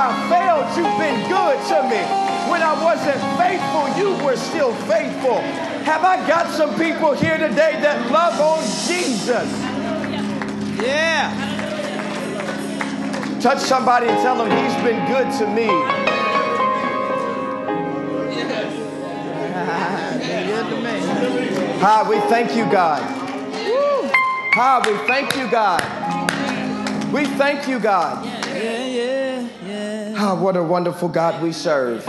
I failed, you've been good to me. When I wasn't faithful, you were still faithful. Have I got some people here today that love on Jesus? Yeah. Touch somebody and tell them he's been good to me. Good to me. Hi, we thank you, God. Hi, we thank you, God. We thank you, God. Ah, what a wonderful God we serve.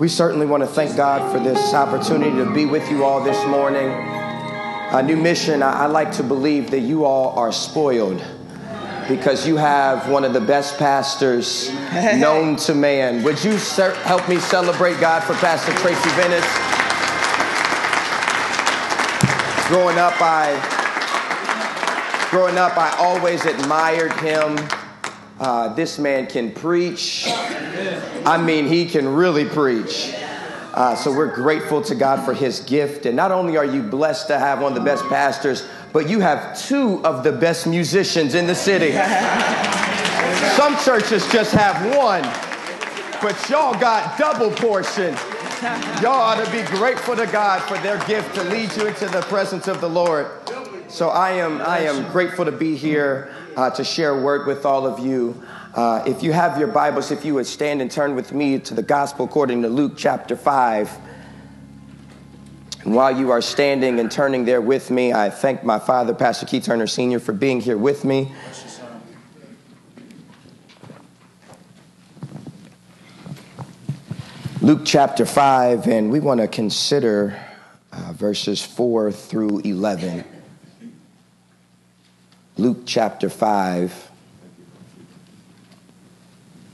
We certainly want to thank God for this opportunity to be with you all this morning. A new mission, I, I like to believe that you all are spoiled because you have one of the best pastors known to man. Would you ser- help me celebrate God for Pastor Tracy Venice? Growing up, I growing up, I always admired him. Uh, this man can preach. I mean, he can really preach. Uh, so we're grateful to God for his gift. And not only are you blessed to have one of the best pastors, but you have two of the best musicians in the city. Some churches just have one, but y'all got double portion. Y'all ought to be grateful to God for their gift to lead you into the presence of the Lord. So I am, I am grateful to be here uh, to share word with all of you. Uh, if you have your Bibles, if you would stand and turn with me to the Gospel according to Luke chapter 5. And while you are standing and turning there with me, I thank my father, Pastor Keith Turner Sr., for being here with me. Luke chapter 5, and we want to consider uh, verses 4 through 11. Luke chapter 5,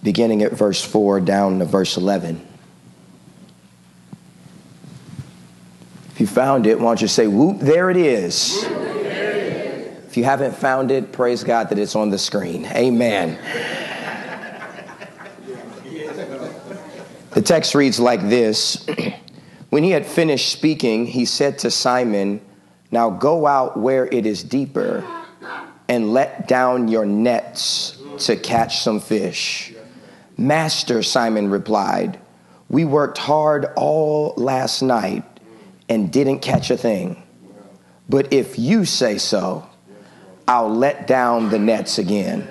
beginning at verse 4 down to verse 11. If you found it, why don't you say, whoop, there it is. If you haven't found it, praise God that it's on the screen. Amen. The text reads like this When he had finished speaking, he said to Simon, Now go out where it is deeper and let down your nets to catch some fish. Master, Simon replied, We worked hard all last night and didn't catch a thing. But if you say so, I'll let down the nets again.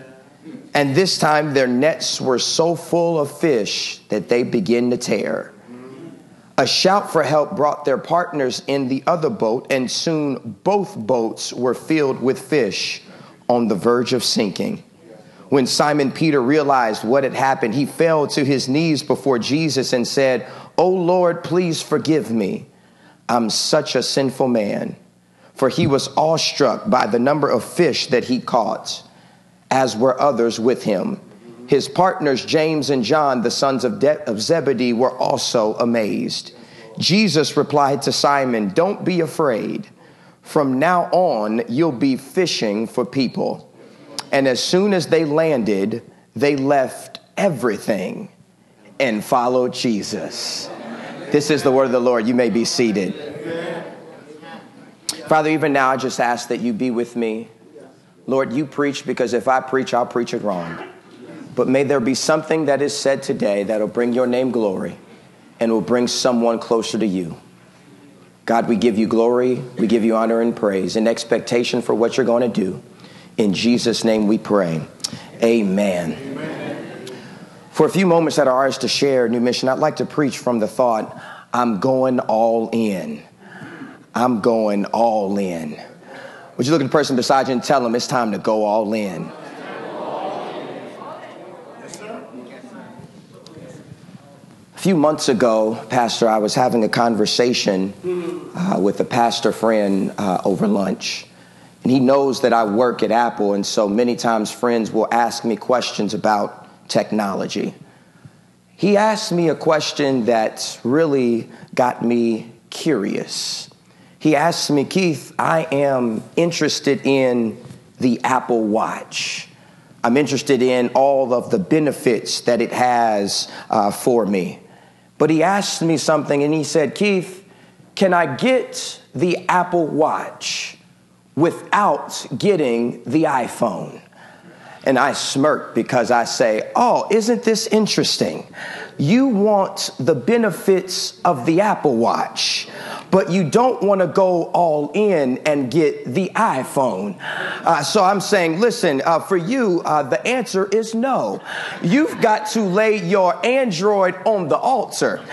And this time their nets were so full of fish that they began to tear. A shout for help brought their partners in the other boat, and soon both boats were filled with fish on the verge of sinking. When Simon Peter realized what had happened, he fell to his knees before Jesus and said, Oh Lord, please forgive me. I'm such a sinful man. For he was awestruck by the number of fish that he caught, as were others with him. His partners, James and John, the sons of, De- of Zebedee, were also amazed. Jesus replied to Simon, Don't be afraid. From now on, you'll be fishing for people. And as soon as they landed, they left everything and followed Jesus. This is the word of the Lord. You may be seated. Father, even now, I just ask that you be with me. Lord, you preach because if I preach, I'll preach it wrong. But may there be something that is said today that'll bring your name glory and will bring someone closer to you. God, we give you glory, we give you honor and praise and expectation for what you're going to do. In Jesus' name we pray. Amen. Amen. For a few moments that are ours to share, New Mission, I'd like to preach from the thought, I'm going all in. I'm going all in. Would you look at the person beside you and tell them it's time to go all in? Few months ago, Pastor, I was having a conversation uh, with a pastor friend uh, over lunch. And he knows that I work at Apple, and so many times friends will ask me questions about technology. He asked me a question that really got me curious. He asked me, Keith, I am interested in the Apple Watch. I'm interested in all of the benefits that it has uh, for me. But he asked me something and he said, Keith, can I get the Apple Watch without getting the iPhone? And I smirk because I say, Oh, isn't this interesting? You want the benefits of the Apple Watch, but you don't want to go all in and get the iPhone. Uh, so I'm saying, listen, uh, for you, uh, the answer is no. You've got to lay your Android on the altar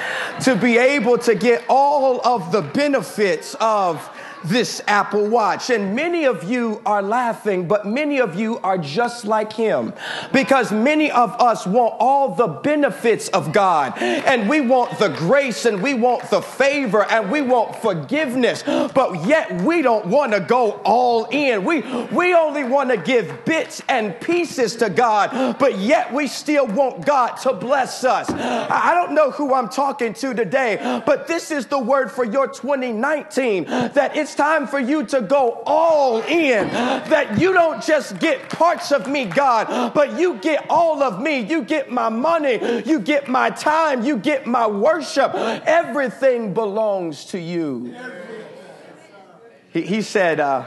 to be able to get all of the benefits of this Apple Watch. And many of you are laughing, but many of you are just like him because many of us want all the benefits of God and we want the grace and we want the favor and we want forgiveness, but yet we don't want to go all in. We, we only want to give bits and pieces to God, but yet we still want God to bless us. I don't know who I'm talking to today, but this is the word for your 2019 that it's it's time for you to go all in. That you don't just get parts of me, God, but you get all of me. You get my money, you get my time, you get my worship. Everything belongs to you. He, he said, uh,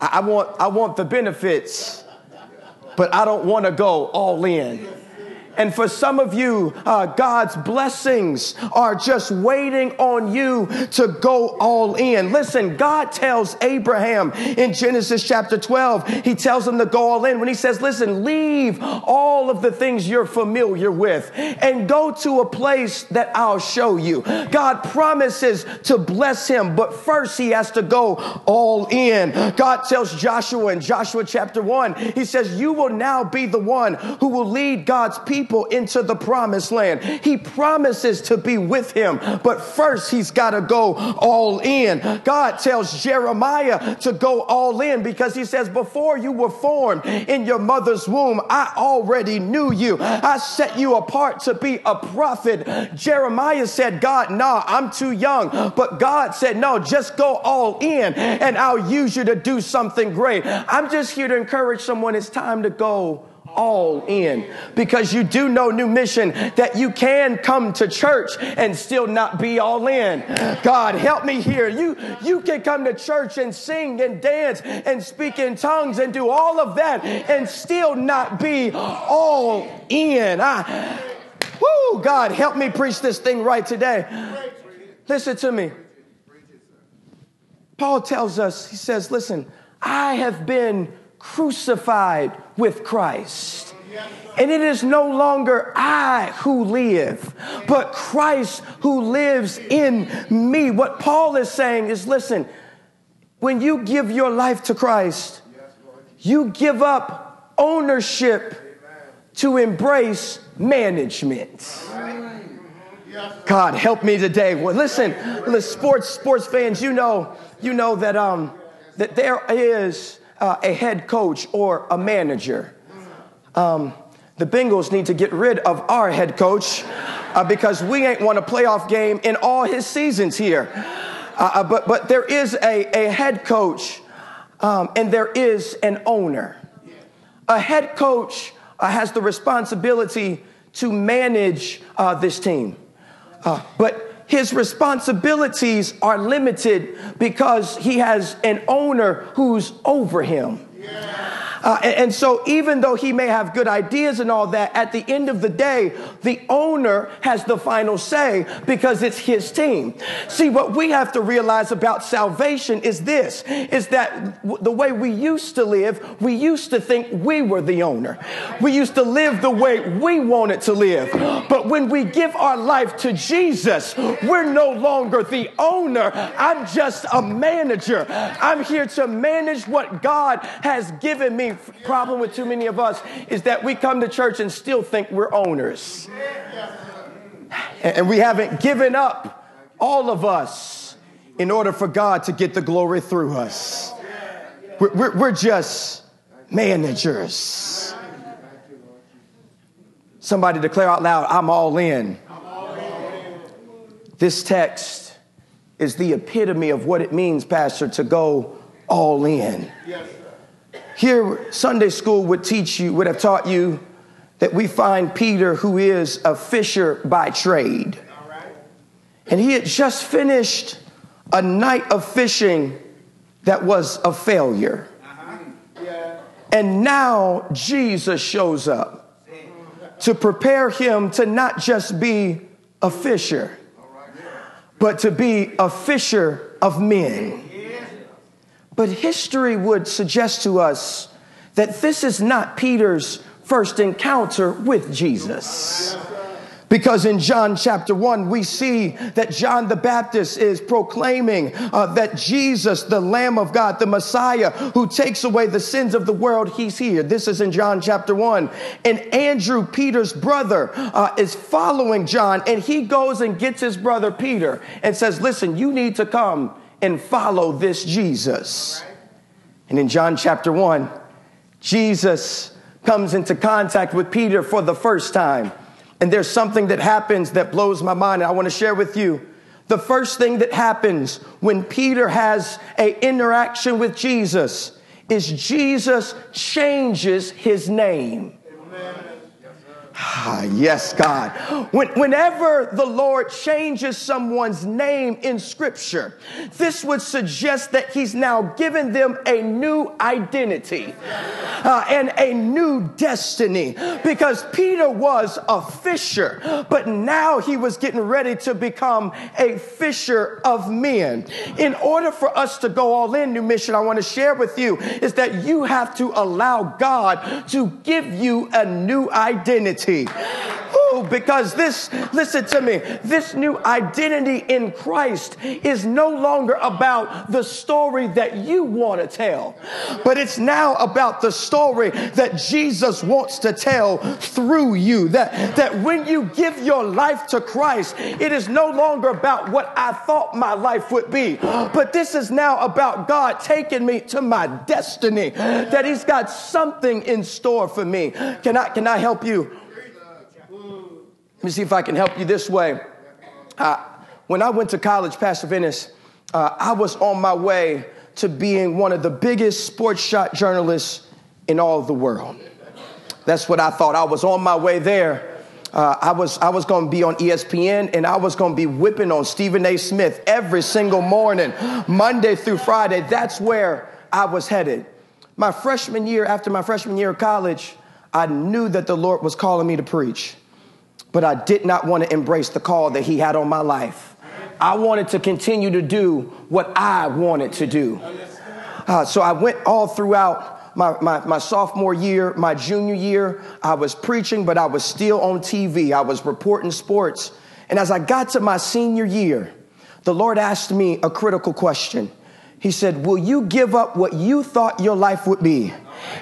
I, want, I want the benefits, but I don't want to go all in. And for some of you, uh, God's blessings are just waiting on you to go all in. Listen, God tells Abraham in Genesis chapter 12, he tells him to go all in when he says, Listen, leave all of the things you're familiar with and go to a place that I'll show you. God promises to bless him, but first he has to go all in. God tells Joshua in Joshua chapter 1, he says, You will now be the one who will lead God's people people into the promised land. He promises to be with him, but first he's got to go all in. God tells Jeremiah to go all in because he says, Before you were formed in your mother's womb, I already knew you. I set you apart to be a prophet. Jeremiah said, God, nah, I'm too young. But God said, No, just go all in and I'll use you to do something great. I'm just here to encourage someone. It's time to go all in. Because you do know new mission that you can come to church and still not be all in. God help me here. You you can come to church and sing and dance and speak in tongues and do all of that and still not be all in. I, whoo, god help me preach this thing right today. Listen to me. Paul tells us he says listen i have been crucified with Christ. And it is no longer I who live, but Christ who lives in me. What Paul is saying is listen, when you give your life to Christ, you give up ownership to embrace management. God help me today. Well, listen, sports sports fans, you know, you know that um that there is uh, a head coach or a manager. Um, the Bengals need to get rid of our head coach uh, because we ain't won a playoff game in all his seasons here. Uh, uh, but, but there is a, a head coach um, and there is an owner. A head coach uh, has the responsibility to manage uh, this team. Uh, but his responsibilities are limited because he has an owner who's over him. Uh, and, and, so, even though he may have good ideas and all that, at the end of the day, the owner has the final say because it's his team. See, what we have to realize about salvation is this is that w- the way we used to live, we used to think we were the owner. We used to live the way we wanted to live. But when we give our life to Jesus, we're no longer the owner. I'm just a manager. I'm here to manage what God has given me problem with too many of us is that we come to church and still think we're owners. And we haven't given up all of us in order for God to get the glory through us. We're, we're, we're just managers. Somebody declare out loud, I'm all in. This text is the epitome of what it means, Pastor, to go all in. Yes. Here, Sunday school would teach you, would have taught you that we find Peter, who is a fisher by trade. And he had just finished a night of fishing that was a failure. And now Jesus shows up to prepare him to not just be a fisher, but to be a fisher of men. But history would suggest to us that this is not Peter's first encounter with Jesus. Because in John chapter 1, we see that John the Baptist is proclaiming uh, that Jesus, the Lamb of God, the Messiah who takes away the sins of the world, he's here. This is in John chapter 1. And Andrew, Peter's brother, uh, is following John, and he goes and gets his brother Peter and says, Listen, you need to come and follow this Jesus. And in John chapter 1, Jesus comes into contact with Peter for the first time. And there's something that happens that blows my mind, and I want to share with you. The first thing that happens when Peter has a interaction with Jesus is Jesus changes his name. Ah, yes, God. When, whenever the Lord changes someone's name in Scripture, this would suggest that He's now given them a new identity uh, and a new destiny. Because Peter was a fisher, but now he was getting ready to become a fisher of men. In order for us to go all in, new mission, I want to share with you is that you have to allow God to give you a new identity identity. Ooh, because this, listen to me, this new identity in Christ is no longer about the story that you want to tell, but it's now about the story that Jesus wants to tell through you. That, that when you give your life to Christ, it is no longer about what I thought my life would be, but this is now about God taking me to my destiny, that He's got something in store for me. Can I, can I help you? Let me see if I can help you this way. Uh, when I went to college, Pastor Venice, uh, I was on my way to being one of the biggest sports shot journalists in all the world. That's what I thought. I was on my way there. Uh, I was I was going to be on ESPN and I was going to be whipping on Stephen A. Smith every single morning, Monday through Friday. That's where I was headed. My freshman year, after my freshman year of college, I knew that the Lord was calling me to preach but I did not want to embrace the call that He had on my life. I wanted to continue to do what I wanted to do. Uh, so I went all throughout my, my, my, sophomore year, my junior year. I was preaching, but I was still on TV. I was reporting sports. And as I got to my senior year, the Lord asked me a critical question. He said, Will you give up what you thought your life would be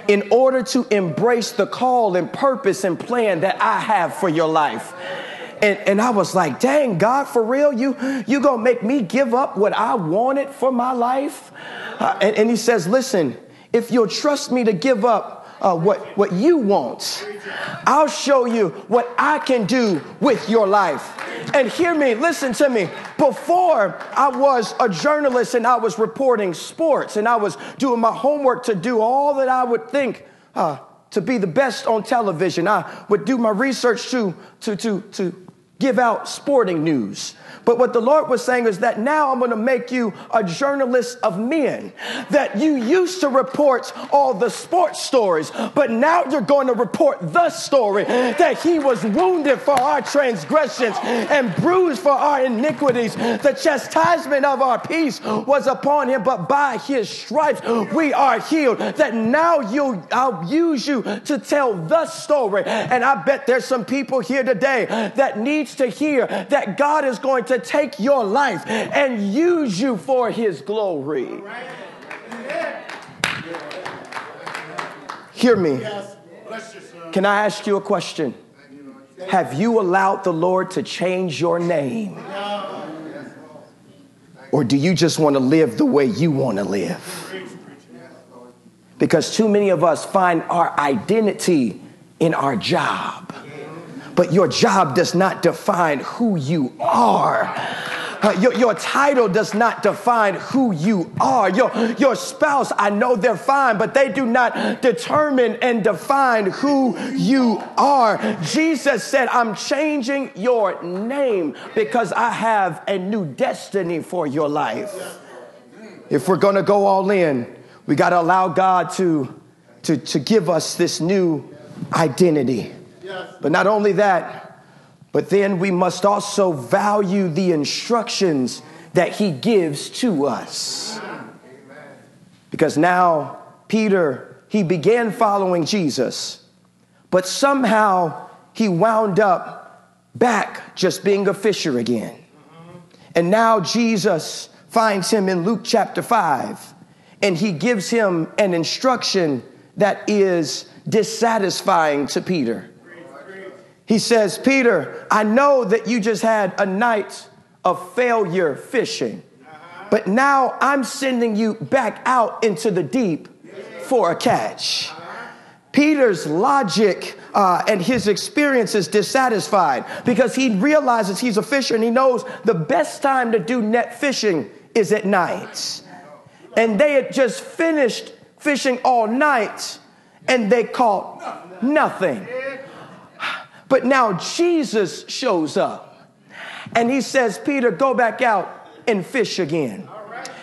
in order to embrace the call and purpose and plan that I have for your life? And, and I was like, dang, God, for real? You, you gonna make me give up what I wanted for my life? Uh, and, and he says, listen, if you'll trust me to give up uh, what, what you want. I'll show you what I can do with your life. And hear me, listen to me. Before I was a journalist and I was reporting sports and I was doing my homework to do all that I would think uh, to be the best on television, I would do my research to, to, to, to give out sporting news. But what the Lord was saying is that now I'm going to make you a journalist of men. That you used to report all the sports stories, but now you're going to report the story that he was wounded for our transgressions and bruised for our iniquities. The chastisement of our peace was upon him, but by his stripes we are healed. That now you I'll use you to tell the story. And I bet there's some people here today that needs to hear that God is going to take your life and use you for his glory. Hear me. Can I ask you a question? Have you allowed the Lord to change your name? Or do you just want to live the way you want to live? Because too many of us find our identity in our job but your job does not define who you are. Uh, your, your title does not define who you are. Your, your spouse, I know they're fine, but they do not determine and define who you are. Jesus said, I'm changing your name because I have a new destiny for your life. If we're going to go all in, we got to allow God to to, to give us this new identity. But not only that, but then we must also value the instructions that he gives to us. Because now Peter, he began following Jesus, but somehow he wound up back just being a fisher again. And now Jesus finds him in Luke chapter 5, and he gives him an instruction that is dissatisfying to Peter. He says, Peter, I know that you just had a night of failure fishing, but now I'm sending you back out into the deep for a catch. Peter's logic uh, and his experience is dissatisfied because he realizes he's a fisher and he knows the best time to do net fishing is at night. And they had just finished fishing all night and they caught nothing. But now Jesus shows up and he says, Peter, go back out and fish again.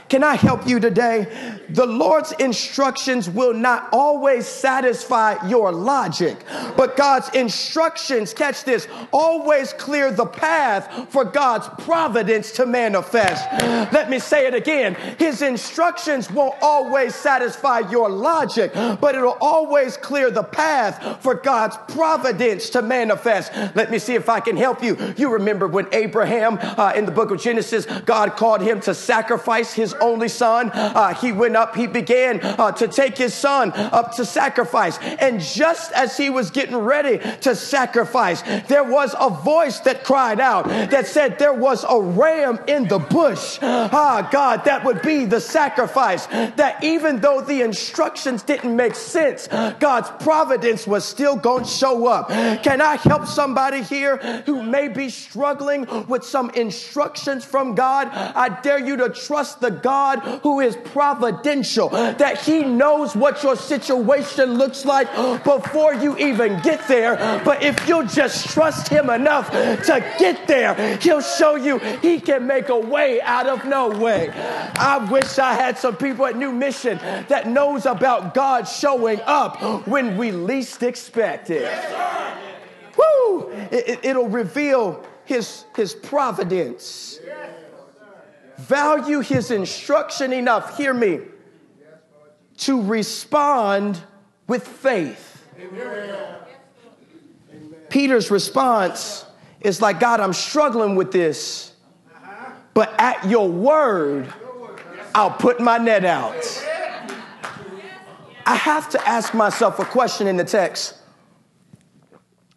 Can I help you today? The Lord's instructions will not always satisfy your logic, but God's instructions, catch this, always clear the path for God's providence to manifest. Let me say it again. His instructions won't always satisfy your logic, but it'll always clear the path for God's providence to manifest. Let me see if I can help you. You remember when Abraham uh, in the book of Genesis, God called him to sacrifice his only son. Uh, he went up, he began uh, to take his son up to sacrifice. And just as he was getting ready to sacrifice, there was a voice that cried out that said, There was a ram in the bush. Ah, God, that would be the sacrifice. That even though the instructions didn't make sense, God's providence was still going to show up. Can I help somebody here who may be struggling with some instructions from God? I dare you to trust the God who is providential, that He knows what your situation looks like before you even get there. But if you'll just trust Him enough to get there, He'll show you He can make a way out of no way. I wish I had some people at New Mission that knows about God showing up when we least expect it. Woo! It, it, will reveal His, His providence. Value His instruction enough, hear me, to respond with faith. Peter's response is like, God, I'm struggling with this, but at your word, I'll put my net out. I have to ask myself a question in the text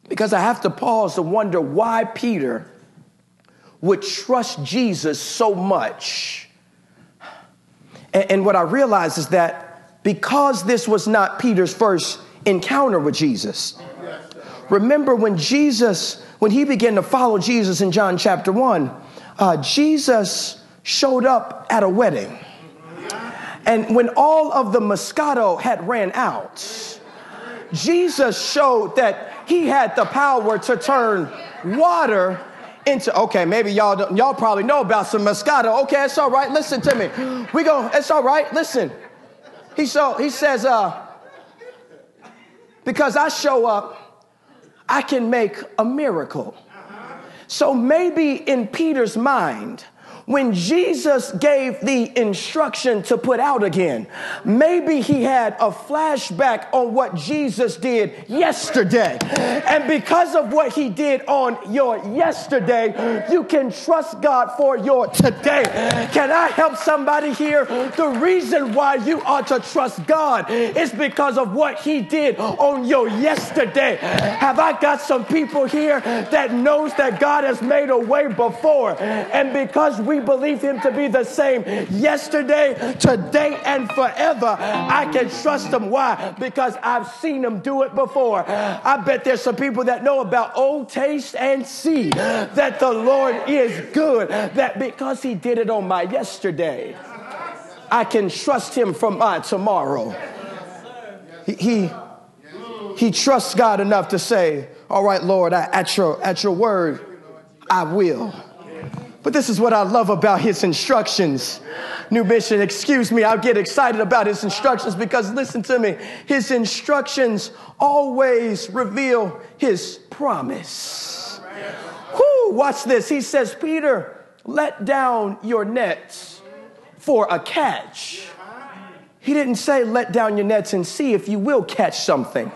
because I have to pause to wonder why Peter would trust Jesus so much. And, and, what I realize is that because this was not Peter's first encounter with Jesus, remember when Jesus, when he began to follow Jesus in John chapter 1, uh, Jesus showed up at a wedding. And when all of the Moscato had ran out, Jesus showed that he had the power to turn water into okay maybe y'all don't, y'all probably know about some moscato. Okay it's all right. Listen to me. We go it's all right. Listen he so he says uh because i show up i can make a miracle. So maybe in peter's mind when Jesus gave the instruction to put out again, maybe he had a flashback on what Jesus did yesterday. And because of what he did on your yesterday, you can trust God for your today. Can I help somebody here? The reason why you ought to trust God is because of what he did on your yesterday. Have I got some people here that knows that God has made a way before and because we believe him to be the same yesterday, today, and forever, I can trust him. Why? Because I've seen him do it before. I bet there's some people that know about old taste and see that the Lord is good, that because he did it on my yesterday, I can trust him from my tomorrow. He, he, he trusts God enough to say, All right, Lord, I, at, your, at your word, I will. But this is what I love about his instructions. New Mission, excuse me, I'll get excited about his instructions because listen to me, his instructions always reveal his promise. Whoo, watch this. He says, Peter, let down your nets for a catch. He didn't say, let down your nets and see if you will catch something.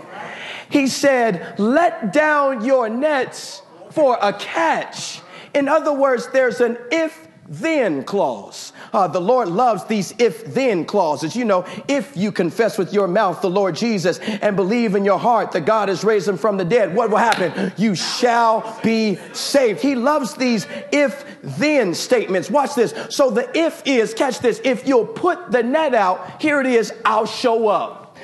He said, let down your nets for a catch. In other words, there's an if then clause. Uh, the Lord loves these if then clauses. You know, if you confess with your mouth the Lord Jesus and believe in your heart that God has raised him from the dead, what will happen? You shall be saved. He loves these if then statements. Watch this. So the if is, catch this, if you'll put the net out, here it is, I'll show up.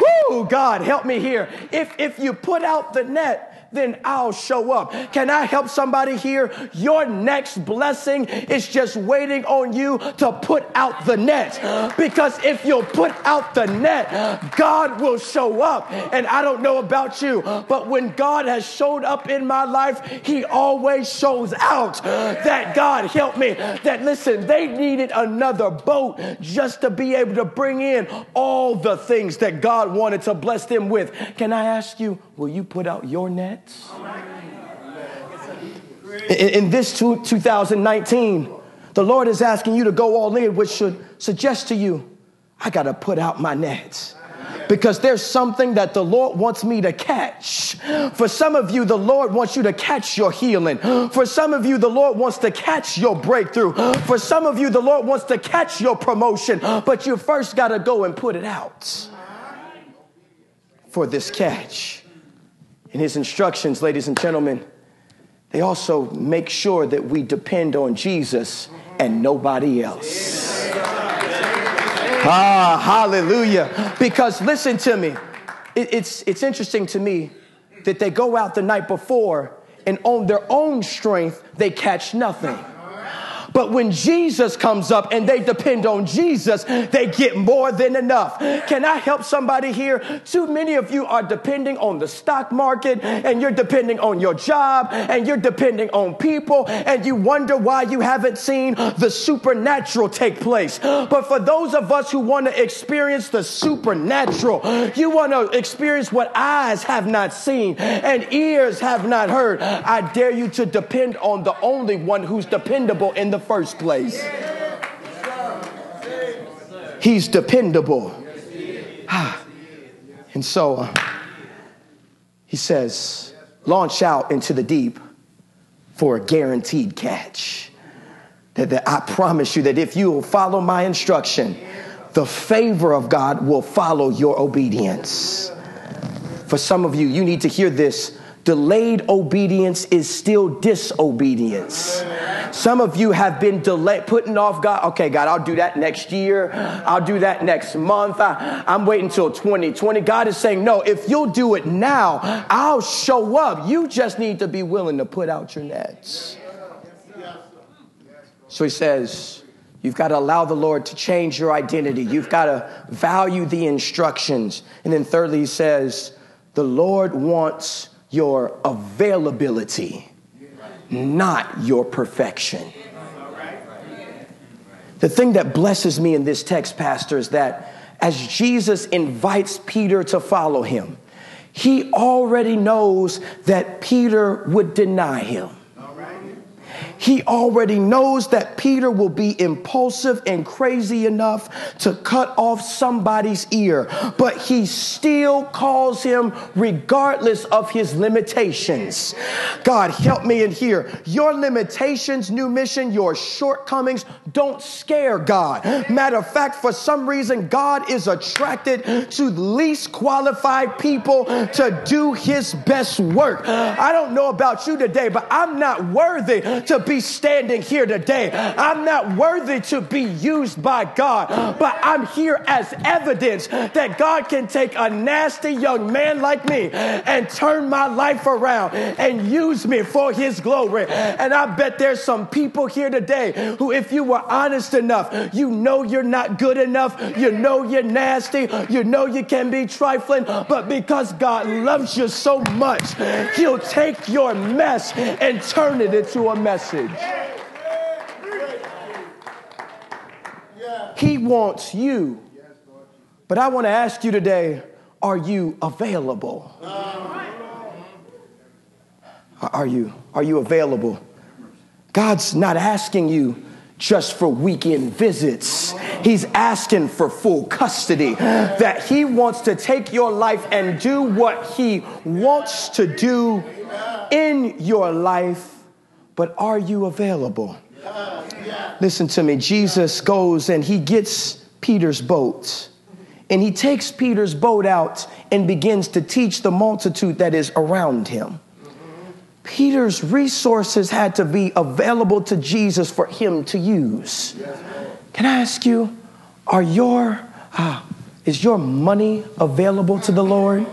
Whoo, God, help me here. If, if you put out the net, then I'll show up. Can I help somebody here? Your next blessing is just waiting on you to put out the net. Because if you'll put out the net, God will show up. And I don't know about you, but when God has showed up in my life, He always shows out. That God help me. That listen, they needed another boat just to be able to bring in all the things that God wanted to bless them with. Can I ask you, will you put out your net? In, in this two, 2019, the Lord is asking you to go all in, which should suggest to you, I got to put out my nets because there's something that the Lord wants me to catch. For some of you, the Lord wants you to catch your healing. For some of you, the Lord wants to catch your breakthrough. For some of you, the Lord wants to catch your promotion, but you first got to go and put it out for this catch. In his instructions, ladies and gentlemen, they also make sure that we depend on Jesus and nobody else. Ah, hallelujah. Because listen to me, it, it's, it's interesting to me that they go out the night before and on their own strength, they catch nothing. But when Jesus comes up and they depend on Jesus, they get more than enough. Can I help somebody here? Too many of you are depending on the stock market and you're depending on your job and you're depending on people and you wonder why you haven't seen the supernatural take place. But for those of us who want to experience the supernatural, you want to experience what eyes have not seen and ears have not heard. I dare you to depend on the only one who's dependable in the first place. He's dependable. And so uh, he says, launch out into the deep for a guaranteed catch. That, that I promise you that if you will follow my instruction, the favor of God will follow your obedience. For some of you, you need to hear this delayed obedience is still disobedience. Some of you have been delayed, putting off God. Okay, God, I'll do that next year. I'll do that next month. I, am waiting until 2020. God is saying, no, if you'll do it now, I'll show up. You just need to be willing to put out your nets. So he says, You've got to allow the Lord to change your identity. You've got to value the instructions. And then, thirdly, he says, The Lord wants your availability, not your perfection. The thing that blesses me in this text, Pastor, is that as Jesus invites Peter to follow him, he already knows that Peter would deny him. He already knows that Peter will be impulsive and crazy enough to cut off somebody's ear, but he still calls him regardless of his limitations. God, help me in here. Your limitations, new mission, your shortcomings don't scare God. Matter of fact, for some reason, God is attracted to the least qualified people to do his best work. I don't know about you today, but I'm not worthy to be standing here today. I'm not worthy to be used by God, but I'm here as evidence that God can take a nasty young man like me and turn my life around and use me for his glory. And I bet there's some people here today who, if you were honest enough, you know you're not good enough, you know you're nasty, you know you can be trifling, but because God loves you so much, he'll take your mess and turn it into a message. Wants you. But I want to ask you today are you available? Are you, are you available? God's not asking you just for weekend visits. He's asking for full custody. That He wants to take your life and do what He wants to do in your life. But are you available? Listen to me. Jesus goes and He gets Peter's boat. And He takes Peter's boat out and begins to teach the multitude that is around him. Peter's resources had to be available to Jesus for him to use. Can I ask you, are your uh, is your money available to the Lord?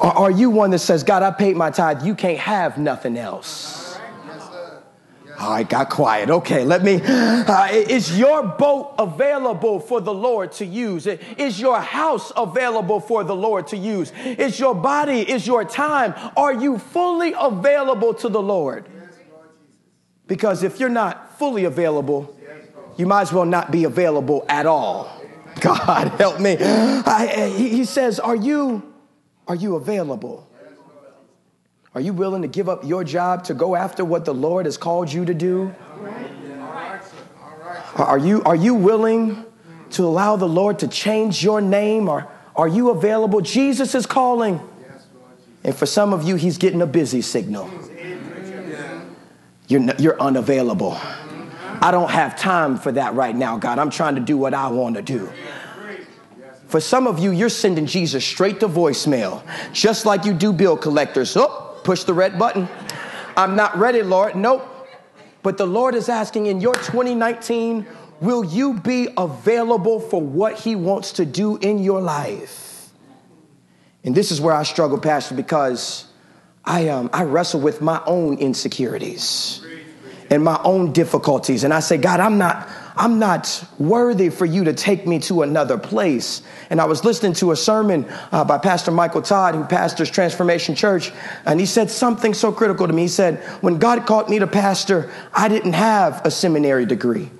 Or are you one that says, God, I paid my tithe, you can't have nothing else? All right, got quiet. Okay, let me. Uh, is your boat available for the Lord to use? Is your house available for the Lord to use? Is your body, is your time, are you fully available to the Lord? Because if you're not fully available, you might as well not be available at all. God help me. I, he says, Are you, are you available? Are you willing to give up your job to go after what the Lord has called you to do? Are you, are you willing to allow the Lord to change your name? Or are you available? Jesus is calling. And for some of you, He's getting a busy signal. You're, you're unavailable. I don't have time for that right now, God. I'm trying to do what I want to do. For some of you, you're sending Jesus straight to voicemail, just like you do bill collectors. Oh, push the red button. I'm not ready, Lord. Nope. But the Lord is asking in your 2019, will you be available for what He wants to do in your life? And this is where I struggle, Pastor, because I, um, I wrestle with my own insecurities and my own difficulties. And I say, God, I'm not, I'm not worthy for you to take me to another place. And I was listening to a sermon uh, by Pastor Michael Todd, who pastors Transformation Church, and he said something so critical to me. He said, When God called me to pastor, I didn't have a seminary degree.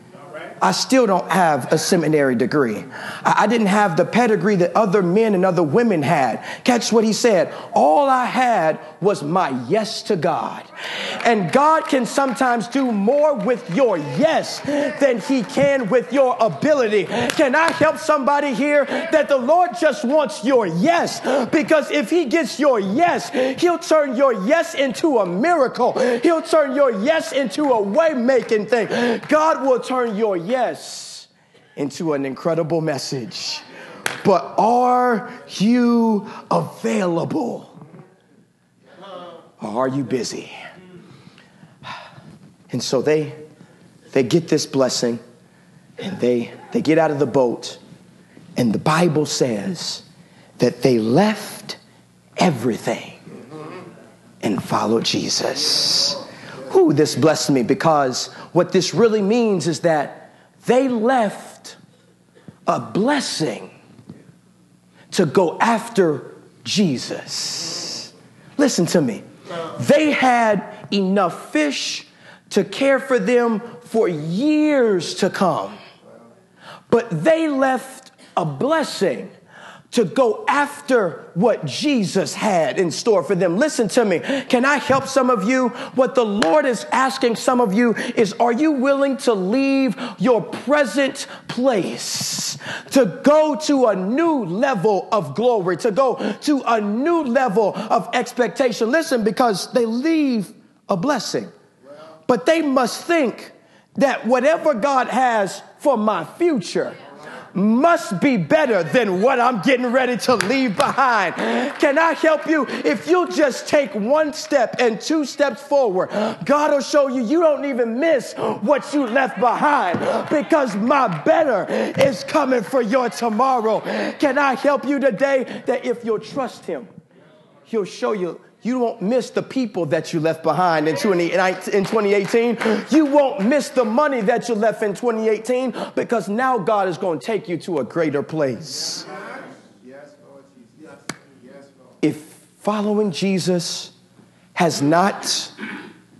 I still don't have a seminary degree. I didn't have the pedigree that other men and other women had. Catch what he said. All I had was my yes to God. And God can sometimes do more with your yes than he can with your ability. Can I help somebody here that the Lord just wants your yes? Because if he gets your yes, he'll turn your yes into a miracle. He'll turn your yes into a way making thing. God will turn your yes into an incredible message. But are you available? Or are you busy? And so they they get this blessing and they they get out of the boat and the Bible says that they left everything and followed Jesus. Who this blessed me because what this really means is that they left a blessing to go after Jesus. Listen to me. They had enough fish to care for them for years to come. But they left a blessing to go after what Jesus had in store for them. Listen to me. Can I help some of you? What the Lord is asking some of you is are you willing to leave your present place to go to a new level of glory, to go to a new level of expectation? Listen, because they leave a blessing. But they must think that whatever God has for my future, must be better than what I'm getting ready to leave behind. Can I help you? If you just take one step and two steps forward, God will show you you don't even miss what you left behind because my better is coming for your tomorrow. Can I help you today that if you'll trust Him, He'll show you you won't miss the people that you left behind in 2018. You won't miss the money that you left in 2018 because now God is going to take you to a greater place. If following Jesus has not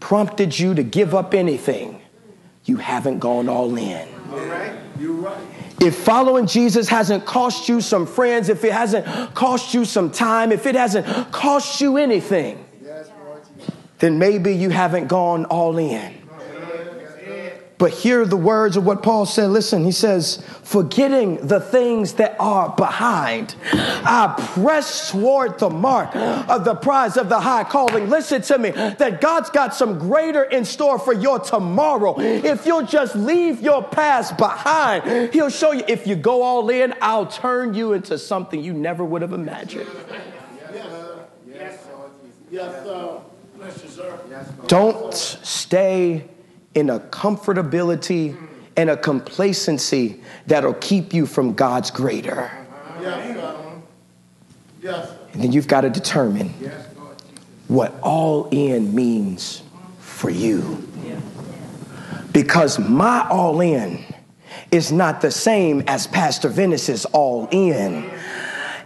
prompted you to give up anything, you haven't gone all in. If following Jesus hasn't cost you some friends, if it hasn't cost you some time, if it hasn't cost you anything, then maybe you haven't gone all in. But hear the words of what Paul said. Listen, he says, forgetting the things that are behind, I press toward the mark of the prize of the high calling. Listen to me, that God's got some greater in store for your tomorrow. If you'll just leave your past behind, He'll show you. If you go all in, I'll turn you into something you never would have imagined. Yes, sir. Yes. Yes, sir. Bless you, sir. Don't stay in a comfortability and a complacency that'll keep you from God's greater. Yes, sir. Yes. And then you've got to determine what all in means for you. Because my all in is not the same as Pastor Venice's all in.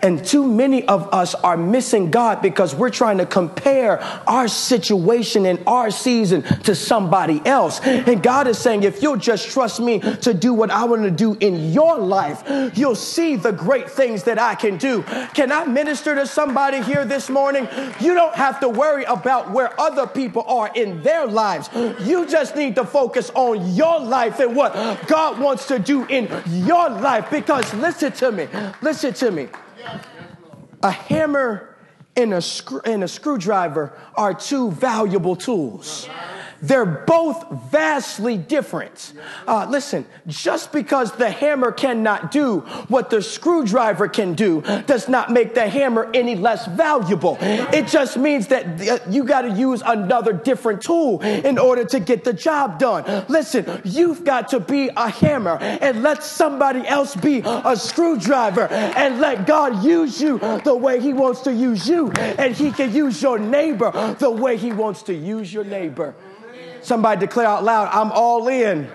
And too many of us are missing God because we're trying to compare our situation and our season to somebody else. And God is saying, if you'll just trust me to do what I want to do in your life, you'll see the great things that I can do. Can I minister to somebody here this morning? You don't have to worry about where other people are in their lives. You just need to focus on your life and what God wants to do in your life. Because listen to me, listen to me a hammer and a, screw, and a screwdriver are two valuable tools. They're both vastly different. Uh, listen, just because the hammer cannot do what the screwdriver can do does not make the hammer any less valuable. It just means that uh, you got to use another different tool in order to get the job done. Listen, you've got to be a hammer and let somebody else be a screwdriver and let God use you the way He wants to use you. And He can use your neighbor the way He wants to use your neighbor. Somebody declare out loud, I'm all in.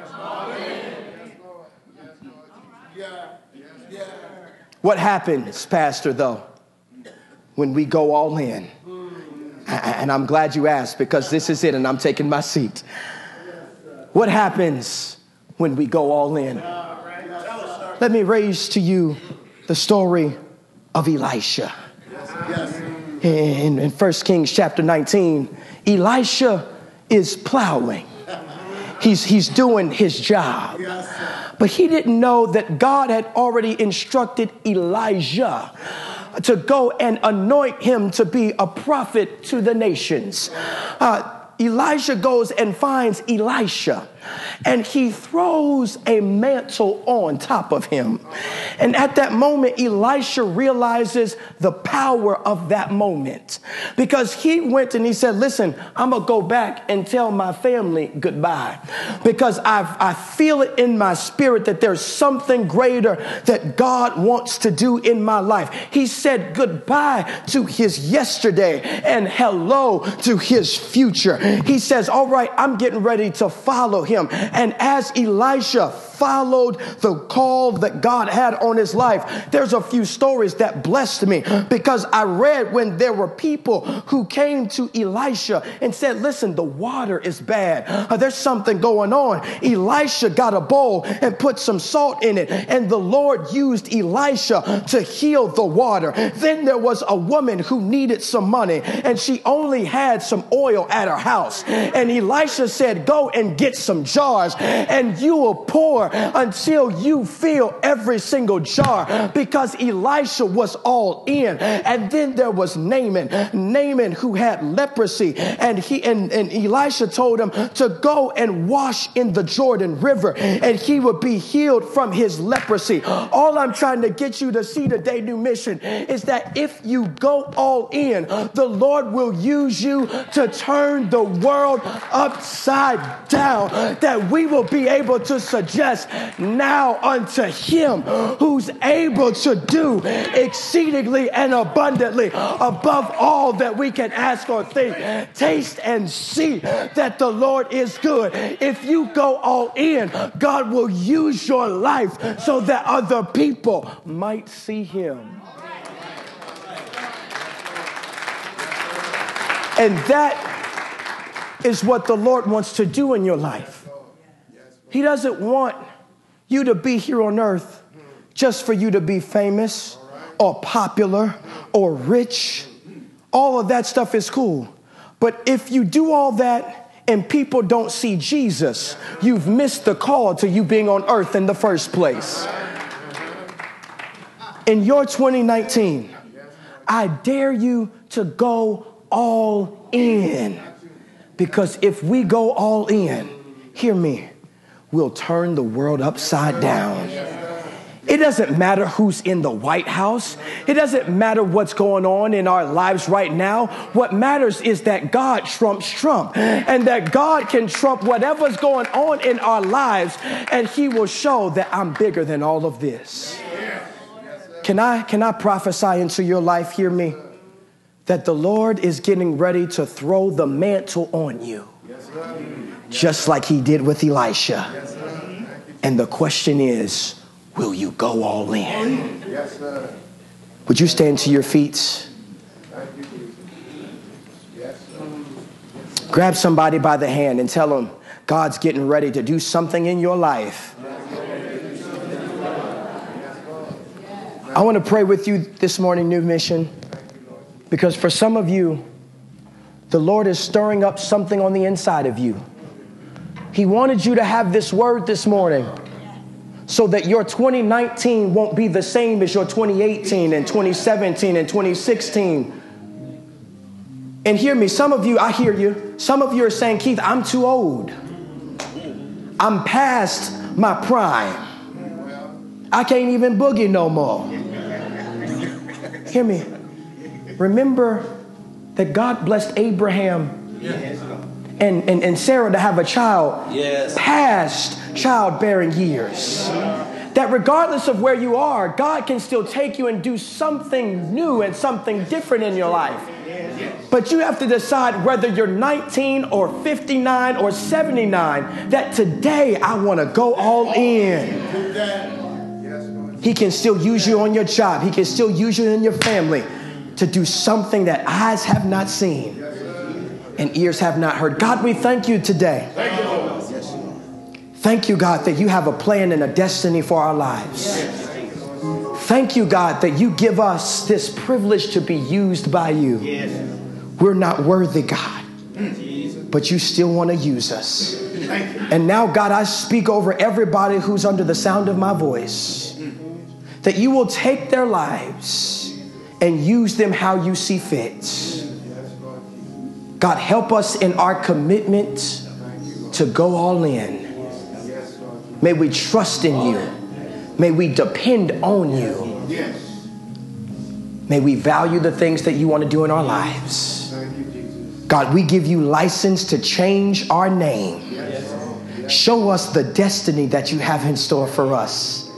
What happens, Pastor, though, when we go all in? And I'm glad you asked because this is it, and I'm taking my seat. What happens when we go all in? Let me raise to you the story of Elisha. In, in 1 Kings chapter 19, Elisha is plowing. He's, he's doing his job. But he didn't know that God had already instructed Elijah to go and anoint him to be a prophet to the nations. Uh, Elijah goes and finds Elisha and he throws a mantle on top of him. And at that moment, Elisha realizes the power of that moment because he went and he said, Listen, I'm gonna go back and tell my family goodbye because I've, I feel it in my spirit that there's something greater that God wants to do in my life. He said goodbye to his yesterday and hello to his future. He says, All right, I'm getting ready to follow him. And as Elisha followed the call that God had on his life, there's a few stories that blessed me because I read when there were people who came to Elisha and said, Listen, the water is bad. Uh, there's something going on. Elisha got a bowl and put some salt in it, and the Lord used Elisha to heal the water. Then there was a woman who needed some money, and she only had some oil at her house. And Elisha said, Go and get some jars, and you will pour until you fill every single jar because Elisha was all in. And then there was Naaman, Naaman who had leprosy, and he and, and Elisha told him to go and wash in the Jordan River, and he would be healed from his leprosy. All I'm trying to get you to see today, new mission, is that if you go all in, the Lord will use you to turn the world upside down. That we will be able to suggest now unto him who's able to do exceedingly and abundantly above all that we can ask or think. Taste and see that the Lord is good. If you go all in, God will use your life so that other people might see him. And that is what the Lord wants to do in your life. He doesn't want you to be here on earth just for you to be famous or popular or rich. All of that stuff is cool. But if you do all that and people don't see Jesus, you've missed the call to you being on earth in the first place. In your 2019, I dare you to go all in. Because if we go all in, hear me, we'll turn the world upside down. It doesn't matter who's in the White House. It doesn't matter what's going on in our lives right now. What matters is that God trumps Trump and that God can trump whatever's going on in our lives and he will show that I'm bigger than all of this. Can I can I prophesy into your life hear me that the Lord is getting ready to throw the mantle on you. Just like he did with Elisha. And the question is, Will you go all in? Would you stand to your feet? Grab somebody by the hand and tell them God's getting ready to do something in your life. I want to pray with you this morning, New Mission, because for some of you, the Lord is stirring up something on the inside of you. He wanted you to have this word this morning so that your 2019 won't be the same as your 2018 and 2017 and 2016. And hear me, some of you, I hear you. Some of you are saying, Keith, I'm too old. I'm past my prime. I can't even boogie no more. Hear me. Remember that God blessed Abraham and, and, and Sarah to have a child Yes. past childbearing years. That regardless of where you are, God can still take you and do something new and something different in your life. But you have to decide whether you're 19 or 59 or 79 that today I want to go all in. He can still use you on your job, He can still use you in your family to do something that eyes have not seen and ears have not heard. God, we thank you today. Thank you, God, that you have a plan and a destiny for our lives. Thank you, God, that you give us this privilege to be used by you. We're not worthy, God, but you still want to use us. And now, God, I speak over everybody who's under the sound of my voice that you will take their lives and use them how you see fit. God, help us in our commitment to go all in. May we trust in you. May we depend on you. May we value the things that you want to do in our lives. God, we give you license to change our name. Show us the destiny that you have in store for us.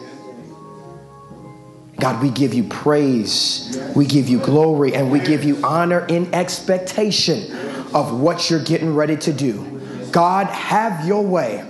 God, we give you praise, we give you glory, and we give you honor in expectation of what you're getting ready to do. God, have your way.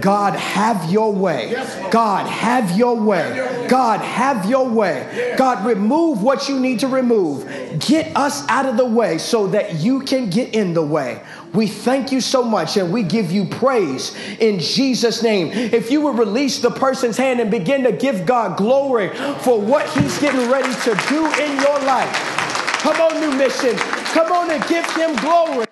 God, have your way. God, have your way. God, have your way. God, remove what you need to remove. Get us out of the way so that you can get in the way. We thank you so much and we give you praise in Jesus' name. If you would release the person's hand and begin to give God glory for what he's getting ready to do in your life. Come on, new mission. Come on and give him glory.